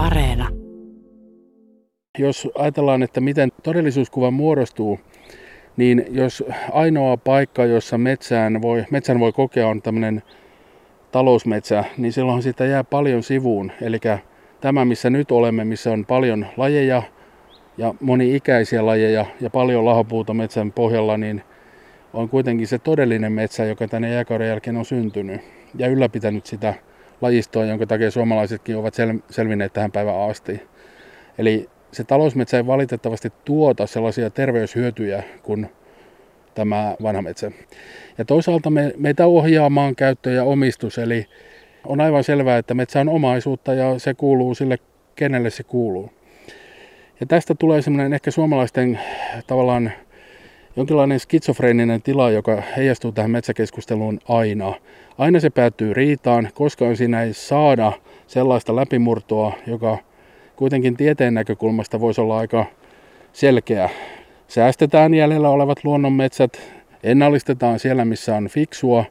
Areena. Jos ajatellaan, että miten todellisuuskuva muodostuu, niin jos ainoa paikka, jossa metsään voi, metsän voi kokea on tämmöinen talousmetsä, niin silloin sitä jää paljon sivuun. Eli tämä, missä nyt olemme, missä on paljon lajeja ja moni-ikäisiä lajeja ja paljon lahopuuta metsän pohjalla, niin on kuitenkin se todellinen metsä, joka tänne jääkauden jälkeen on syntynyt ja ylläpitänyt sitä lajistoa, jonka takia suomalaisetkin ovat sel- selvinneet tähän päivään asti. Eli se talousmetsä ei valitettavasti tuota sellaisia terveyshyötyjä kuin tämä vanha metsä. Ja toisaalta me, meitä ohjaa maankäyttö ja omistus, eli on aivan selvää, että metsä on omaisuutta ja se kuuluu sille, kenelle se kuuluu. Ja tästä tulee semmoinen ehkä suomalaisten tavallaan jonkinlainen skitsofreeninen tila, joka heijastuu tähän metsäkeskusteluun aina. Aina se päättyy riitaan, koska siinä ei saada sellaista läpimurtoa, joka kuitenkin tieteen näkökulmasta voisi olla aika selkeä. Säästetään jäljellä olevat luonnonmetsät, ennallistetaan siellä, missä on fiksua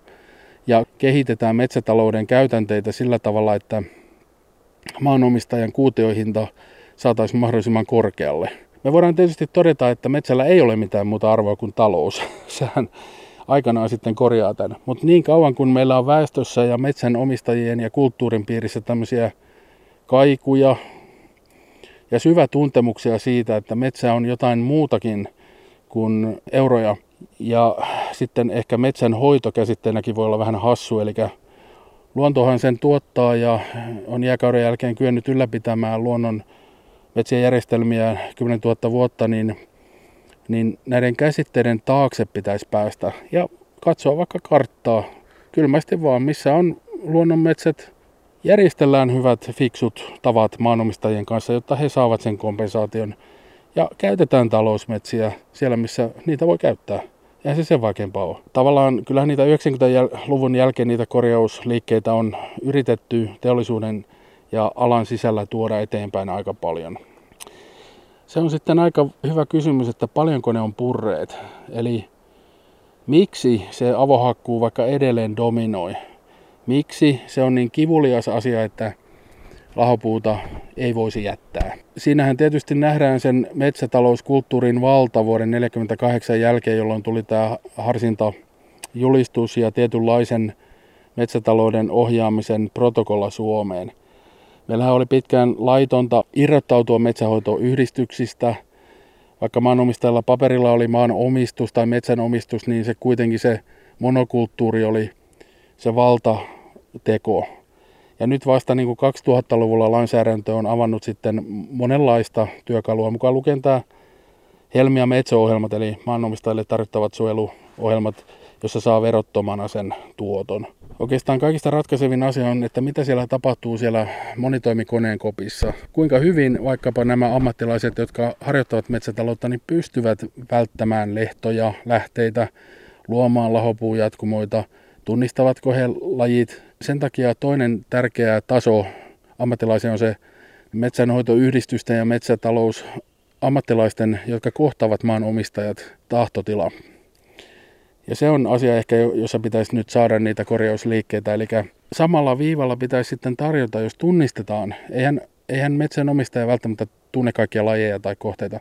ja kehitetään metsätalouden käytänteitä sillä tavalla, että maanomistajan kuutiohinta saataisiin mahdollisimman korkealle. Me voidaan tietysti todeta, että metsällä ei ole mitään muuta arvoa kuin talous. Sehän aikanaan sitten korjaa tämän. Mutta niin kauan kuin meillä on väestössä ja metsän omistajien ja kulttuurin piirissä tämmöisiä kaikuja ja syvä tuntemuksia siitä, että metsä on jotain muutakin kuin euroja. Ja sitten ehkä metsän hoito käsitteenäkin voi olla vähän hassu, eli luontohan sen tuottaa ja on jääkauden jälkeen kyennyt ylläpitämään luonnon metsien järjestelmiä 10 000 vuotta, niin, niin näiden käsitteiden taakse pitäisi päästä ja katsoa vaikka karttaa kylmästi vaan, missä on luonnonmetsät. Järjestellään hyvät, fiksut tavat maanomistajien kanssa, jotta he saavat sen kompensaation. Ja käytetään talousmetsiä siellä, missä niitä voi käyttää. Ja se sen vaikeampaa ole. Tavallaan kyllähän niitä 90-luvun jälkeen niitä korjausliikkeitä on yritetty teollisuuden ja alan sisällä tuoda eteenpäin aika paljon. Se on sitten aika hyvä kysymys, että paljonko ne on purreet. Eli miksi se avohakkuu vaikka edelleen dominoi? Miksi se on niin kivulias asia, että lahopuuta ei voisi jättää. Siinähän tietysti nähdään sen metsätalouskulttuurin valta vuoden 1948 jälkeen, jolloin tuli tämä harsintajulistus ja tietynlaisen metsätalouden ohjaamisen protokolla Suomeen. Meillähän oli pitkään laitonta irrottautua metsähoitoyhdistyksistä. Vaikka maanomistajalla paperilla oli maan omistus tai metsän omistus, niin se kuitenkin se monokulttuuri oli se valtateko. Ja nyt vasta niin kuin 2000-luvulla lainsäädäntö on avannut sitten monenlaista työkalua, mukaan lukien tämä Helmi- ja Metso-ohjelmat, eli maanomistajille tarjottavat suojeluohjelmat, jossa saa verottomana sen tuoton. Oikeastaan kaikista ratkaisevin asia on, että mitä siellä tapahtuu siellä monitoimikoneen kopissa. Kuinka hyvin vaikkapa nämä ammattilaiset, jotka harjoittavat metsätaloutta, niin pystyvät välttämään lehtoja, lähteitä, luomaan lahopuujatkumoita, tunnistavatko he lajit. Sen takia toinen tärkeä taso ammattilaisen on se metsänhoitoyhdistysten ja metsätalous ammattilaisten, jotka kohtaavat maanomistajat, tahtotila. Ja se on asia ehkä, jossa pitäisi nyt saada niitä korjausliikkeitä. Eli samalla viivalla pitäisi sitten tarjota, jos tunnistetaan. Eihän, eihän metsänomistaja välttämättä tunne kaikkia lajeja tai kohteita.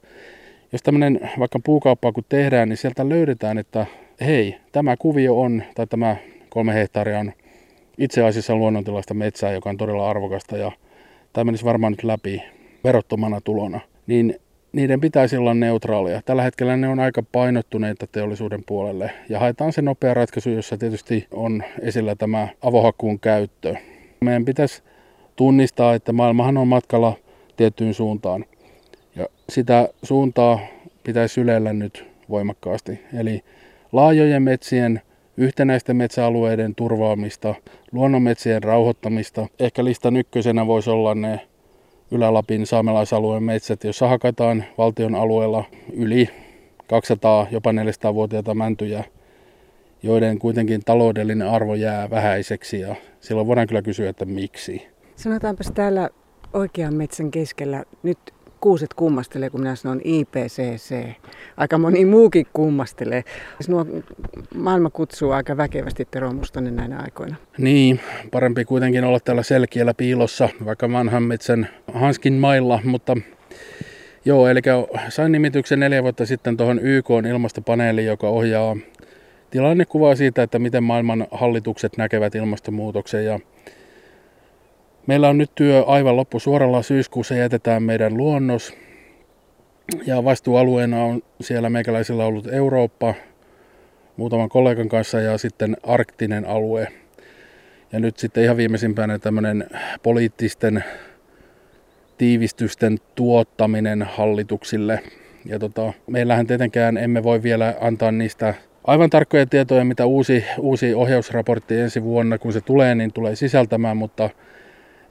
Jos tämmöinen vaikka puukauppaa kun tehdään, niin sieltä löydetään, että hei, tämä kuvio on, tai tämä kolme hehtaaria on itse asiassa luonnontilaista metsää, joka on todella arvokasta ja tämä menisi varmaan nyt läpi verottomana tulona. Niin niiden pitäisi olla neutraalia. Tällä hetkellä ne on aika painottuneita teollisuuden puolelle ja haetaan se nopea ratkaisu, jossa tietysti on esillä tämä avohakkuun käyttö. Meidän pitäisi tunnistaa, että maailmahan on matkalla tiettyyn suuntaan ja sitä suuntaa pitäisi ylellä nyt voimakkaasti. Eli laajojen metsien, yhtenäisten metsäalueiden turvaamista, luonnonmetsien rauhoittamista. Ehkä listan ykkösenä voisi olla ne Ylä-Lapin saamelaisalueen metsät, jossa hakataan valtion alueella yli 200, jopa 400-vuotiaita mäntyjä, joiden kuitenkin taloudellinen arvo jää vähäiseksi ja silloin voidaan kyllä kysyä, että miksi. Sanotaanpas täällä oikean metsän keskellä nyt kuuset kummastelee, kun minä sanon IPCC. Aika moni muukin kummastelee. Nuo maailma kutsuu aika väkevästi Tero Mustonen näinä aikoina. Niin, parempi kuitenkin olla täällä selkiällä piilossa, vaikka vanhan metsän hanskin mailla, mutta Joo, eli sain nimityksen neljä vuotta sitten tuohon YK ilmastopaneeliin, joka ohjaa tilannekuvaa siitä, että miten maailman hallitukset näkevät ilmastonmuutoksen. Ja meillä on nyt työ aivan loppu suoralla syyskuussa jätetään meidän luonnos. Ja vastuualueena on siellä meikäläisillä ollut Eurooppa muutaman kollegan kanssa ja sitten arktinen alue. Ja nyt sitten ihan viimeisimpänä tämmöinen poliittisten tiivistysten tuottaminen hallituksille. Ja tota, meillähän tietenkään emme voi vielä antaa niistä aivan tarkkoja tietoja, mitä uusi, uusi ohjausraportti ensi vuonna, kun se tulee, niin tulee sisältämään, mutta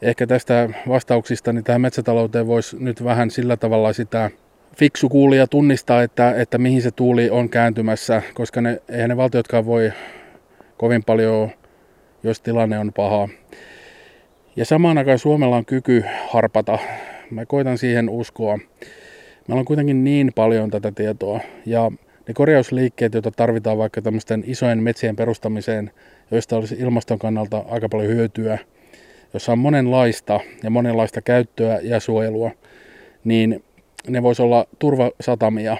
ehkä tästä vastauksista niin tähän metsätalouteen voisi nyt vähän sillä tavalla sitä fiksu kuulija tunnistaa, että, että mihin se tuuli on kääntymässä, koska ne, eihän ne valtiotkaan voi kovin paljon, jos tilanne on paha. Ja samaan aikaan Suomella on kyky harpata. Mä koitan siihen uskoa. Meillä on kuitenkin niin paljon tätä tietoa. Ja ne korjausliikkeet, joita tarvitaan vaikka tämmöisten isojen metsien perustamiseen, joista olisi ilmaston kannalta aika paljon hyötyä, jossa on monenlaista ja monenlaista käyttöä ja suojelua, niin ne voisi olla turvasatamia.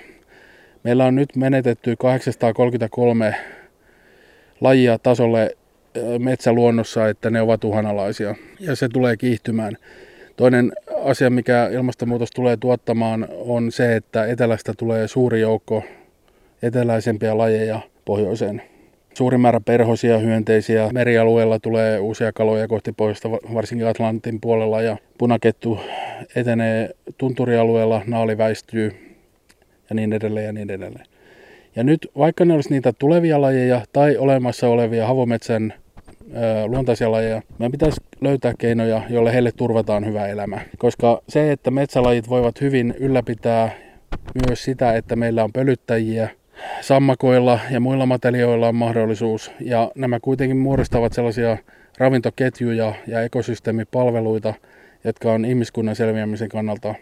Meillä on nyt menetetty 833 lajia tasolle metsäluonnossa, että ne ovat uhanalaisia ja se tulee kiihtymään. Toinen asia, mikä ilmastonmuutos tulee tuottamaan, on se, että etelästä tulee suuri joukko eteläisempiä lajeja pohjoiseen. Suuri määrä perhosia, hyönteisiä. Merialueella tulee uusia kaloja kohti pohjoista, varsinkin Atlantin puolella. Ja punakettu etenee tunturialueella, naali väistyy ja niin edelleen ja niin edelleen. Ja nyt vaikka ne olisi niitä tulevia lajeja tai olemassa olevia havometsän luontaisia lajeja, meidän pitäisi löytää keinoja, joille heille turvataan hyvä elämä. Koska se, että metsälajit voivat hyvin ylläpitää myös sitä, että meillä on pölyttäjiä, sammakoilla ja muilla materiaalilla on mahdollisuus. Ja nämä kuitenkin muodostavat sellaisia ravintoketjuja ja ekosysteemipalveluita, jotka on ihmiskunnan selviämisen kannalta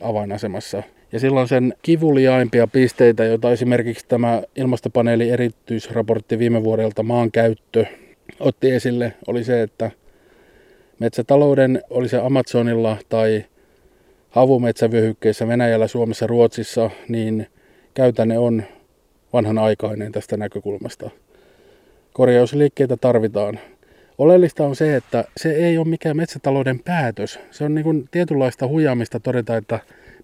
avainasemassa. Ja silloin sen kivuliaimpia pisteitä, joita esimerkiksi tämä ilmastopaneeli erityisraportti viime vuodelta maankäyttö otti esille, oli se, että metsätalouden, oli se Amazonilla tai havumetsävyöhykkeissä Venäjällä, Suomessa, Ruotsissa, niin käytänne on vanhanaikainen tästä näkökulmasta. Korjausliikkeitä tarvitaan. Oleellista on se, että se ei ole mikään metsätalouden päätös. Se on niin kuin tietynlaista huijaamista todeta, että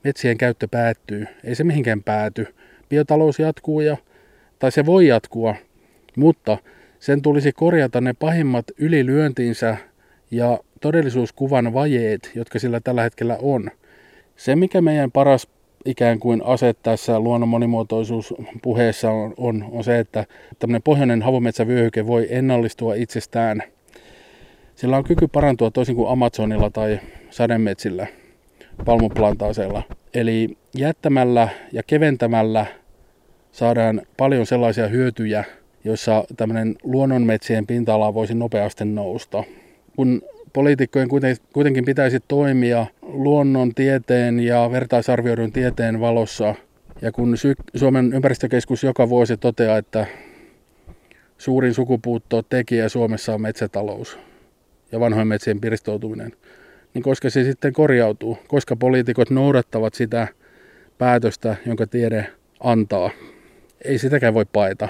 metsien käyttö päättyy. Ei se mihinkään pääty. Biotalous jatkuu ja, tai se voi jatkua, mutta sen tulisi korjata ne pahimmat ylilyöntiinsä ja todellisuuskuvan vajeet, jotka sillä tällä hetkellä on. Se, mikä meidän paras ikään kuin ase tässä luonnon monimuotoisuuspuheessa on, on, on se, että tämmöinen pohjoinen havometsävyöhyke voi ennallistua itsestään. Sillä on kyky parantua toisin kuin Amazonilla tai sademetsillä, palmuplantaaseilla. Eli jättämällä ja keventämällä saadaan paljon sellaisia hyötyjä, joissa tämmöinen luonnonmetsien pinta-ala voisi nopeasti nousta. Kun poliitikkojen kuitenkin pitäisi toimia luonnontieteen ja vertaisarvioidun tieteen valossa, ja kun Suomen ympäristökeskus joka vuosi toteaa, että suurin sukupuutto tekijä Suomessa on metsätalous ja vanhojen metsien pirstoutuminen, niin koska se sitten korjautuu, koska poliitikot noudattavat sitä päätöstä, jonka tiede antaa. Ei sitäkään voi paeta.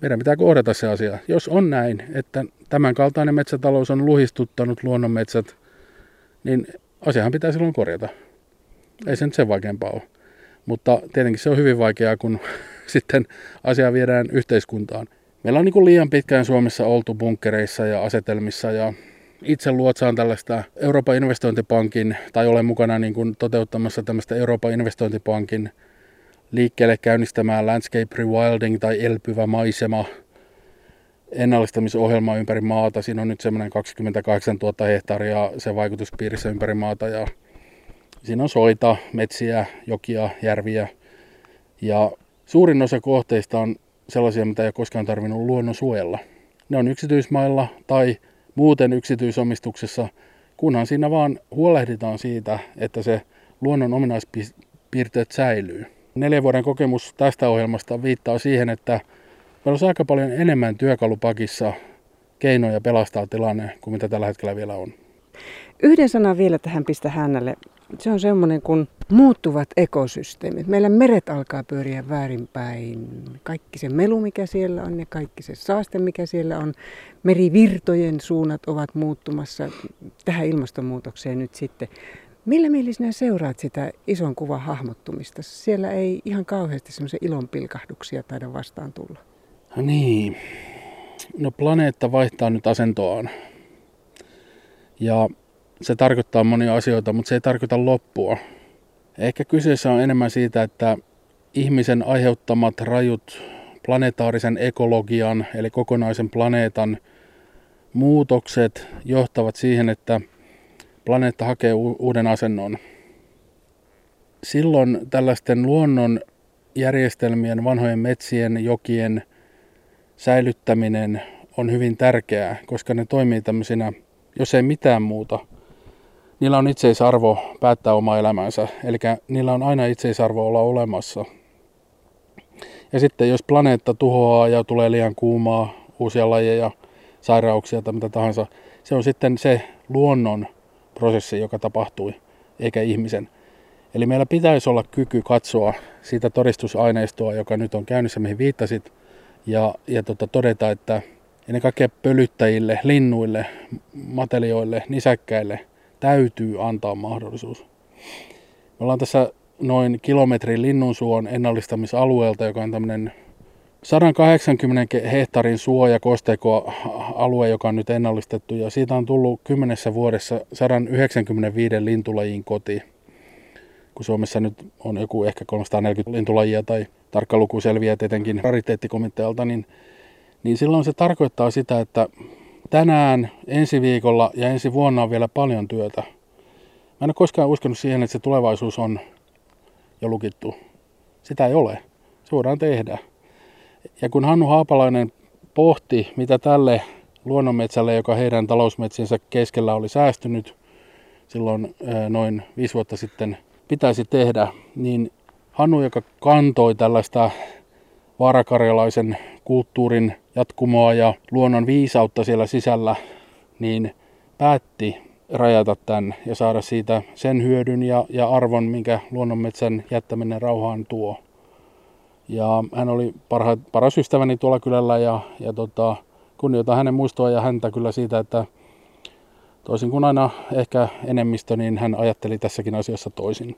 Meidän pitää kohdata se asia. Jos on näin, että tämän kaltainen metsätalous on luhistuttanut luonnonmetsät, niin asiahan pitää silloin korjata. Ei se nyt sen vaikeampaa ole. Mutta tietenkin se on hyvin vaikeaa, kun sitten asia viedään yhteiskuntaan. Meillä on niin liian pitkään Suomessa oltu bunkkereissa ja asetelmissa ja itse luotsaan tällaista Euroopan investointipankin tai olen mukana niin kuin toteuttamassa tämmöistä Euroopan investointipankin liikkeelle käynnistämään landscape rewilding tai elpyvä maisema ennallistamisohjelma ympäri maata. Siinä on nyt semmoinen 28 000 hehtaaria se vaikutuspiirissä ympäri maata ja siinä on soita, metsiä, jokia, järviä ja suurin osa kohteista on sellaisia, mitä ei ole koskaan tarvinnut luonnon suojella. Ne on yksityismailla tai muuten yksityisomistuksessa, kunhan siinä vaan huolehditaan siitä, että se luonnon ominaispiirteet säilyy. Neljän vuoden kokemus tästä ohjelmasta viittaa siihen, että meillä on aika paljon enemmän työkalupakissa keinoja pelastaa tilanne kuin mitä tällä hetkellä vielä on. Yhden sanan vielä tähän pistä hännälle. Se on semmoinen kuin muuttuvat ekosysteemit. Meillä meret alkaa pyöriä väärinpäin. Kaikki se melu, mikä siellä on ja kaikki se saaste, mikä siellä on. Merivirtojen suunnat ovat muuttumassa tähän ilmastonmuutokseen nyt sitten. Millä mielin sinä seuraat sitä ison kuvan hahmottumista? Siellä ei ihan kauheasti semmoisia ilonpilkahduksia taida vastaan tulla. No niin. No planeetta vaihtaa nyt asentoaan. Ja se tarkoittaa monia asioita, mutta se ei tarkoita loppua. Ehkä kyseessä on enemmän siitä, että ihmisen aiheuttamat rajut planetaarisen ekologian, eli kokonaisen planeetan muutokset johtavat siihen, että planeetta hakee uuden asennon. Silloin tällaisten luonnon järjestelmien, vanhojen metsien, jokien säilyttäminen on hyvin tärkeää, koska ne toimii tämmöisinä, jos ei mitään muuta, niillä on itseisarvo päättää oma elämänsä, eli niillä on aina itseisarvo olla olemassa. Ja sitten jos planeetta tuhoaa ja tulee liian kuumaa, uusia lajeja, sairauksia tai mitä tahansa, se on sitten se luonnon prosessi, joka tapahtui, eikä ihmisen. Eli meillä pitäisi olla kyky katsoa siitä todistusaineistoa, joka nyt on käynnissä, mihin viittasit, ja, ja tota, todeta, että ennen kaikkea pölyttäjille, linnuille, matelioille, nisäkkäille täytyy antaa mahdollisuus. Me ollaan tässä noin kilometrin linnunsuon ennallistamisalueelta, joka on tämmöinen 180 hehtaarin suoja kosteikoalue, joka on nyt ennallistettu ja siitä on tullut kymmenessä vuodessa 195 lintulajin koti. Kun Suomessa nyt on joku ehkä 340 lintulajia tai tarkka luku selviää tietenkin rariteettikomitealta, niin, niin silloin se tarkoittaa sitä, että tänään, ensi viikolla ja ensi vuonna on vielä paljon työtä. Mä en ole koskaan uskonut siihen, että se tulevaisuus on jo lukittu. Sitä ei ole. Se voidaan tehdä. Ja kun Hannu Haapalainen pohti, mitä tälle luonnonmetsälle, joka heidän talousmetsiensä keskellä oli säästynyt silloin noin viisi vuotta sitten, pitäisi tehdä, niin Hannu, joka kantoi tällaista vaarakarjalaisen kulttuurin jatkumoa ja luonnon viisautta siellä sisällä, niin päätti rajata tämän ja saada siitä sen hyödyn ja, ja arvon, minkä luonnonmetsän jättäminen rauhaan tuo. Ja hän oli parha, paras ystäväni tuolla kylällä ja, ja tota, kunnioitan hänen muistoa ja häntä kyllä siitä, että toisin kuin aina ehkä enemmistö, niin hän ajatteli tässäkin asiassa toisin.